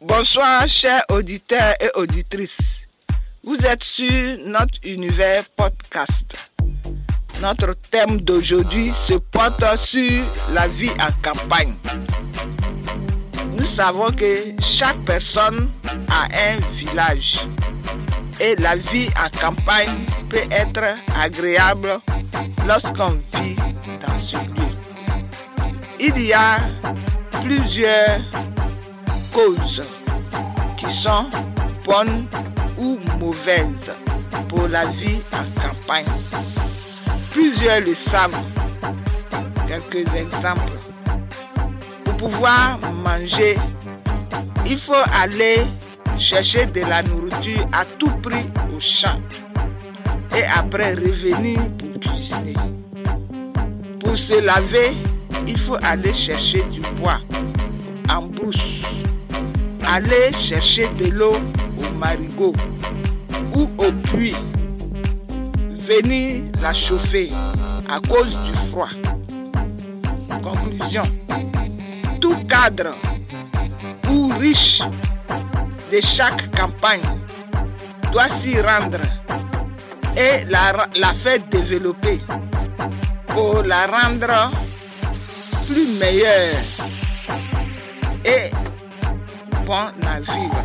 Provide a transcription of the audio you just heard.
Bonsoir, chers auditeurs et auditrices. Vous êtes sur notre univers podcast. Notre thème d'aujourd'hui se porte sur la vie en campagne. Nous savons que chaque personne a un village et la vie en campagne peut être agréable lorsqu'on vit dans ce lieu. Il y a plusieurs qui sont bonnes ou mauvaises pour la vie en campagne. Plusieurs le savent. Quelques exemples. Pour pouvoir manger, il faut aller chercher de la nourriture à tout prix au champ et après revenir pour cuisiner. Pour se laver, il faut aller chercher du bois en brousse. Aller chercher de l'eau au marigot ou au puits. Venir la chauffer à cause du froid. Conclusion. Tout cadre ou riche de chaque campagne doit s'y rendre et la, faire développer pour la rendre plus meilleure mkpọ na viva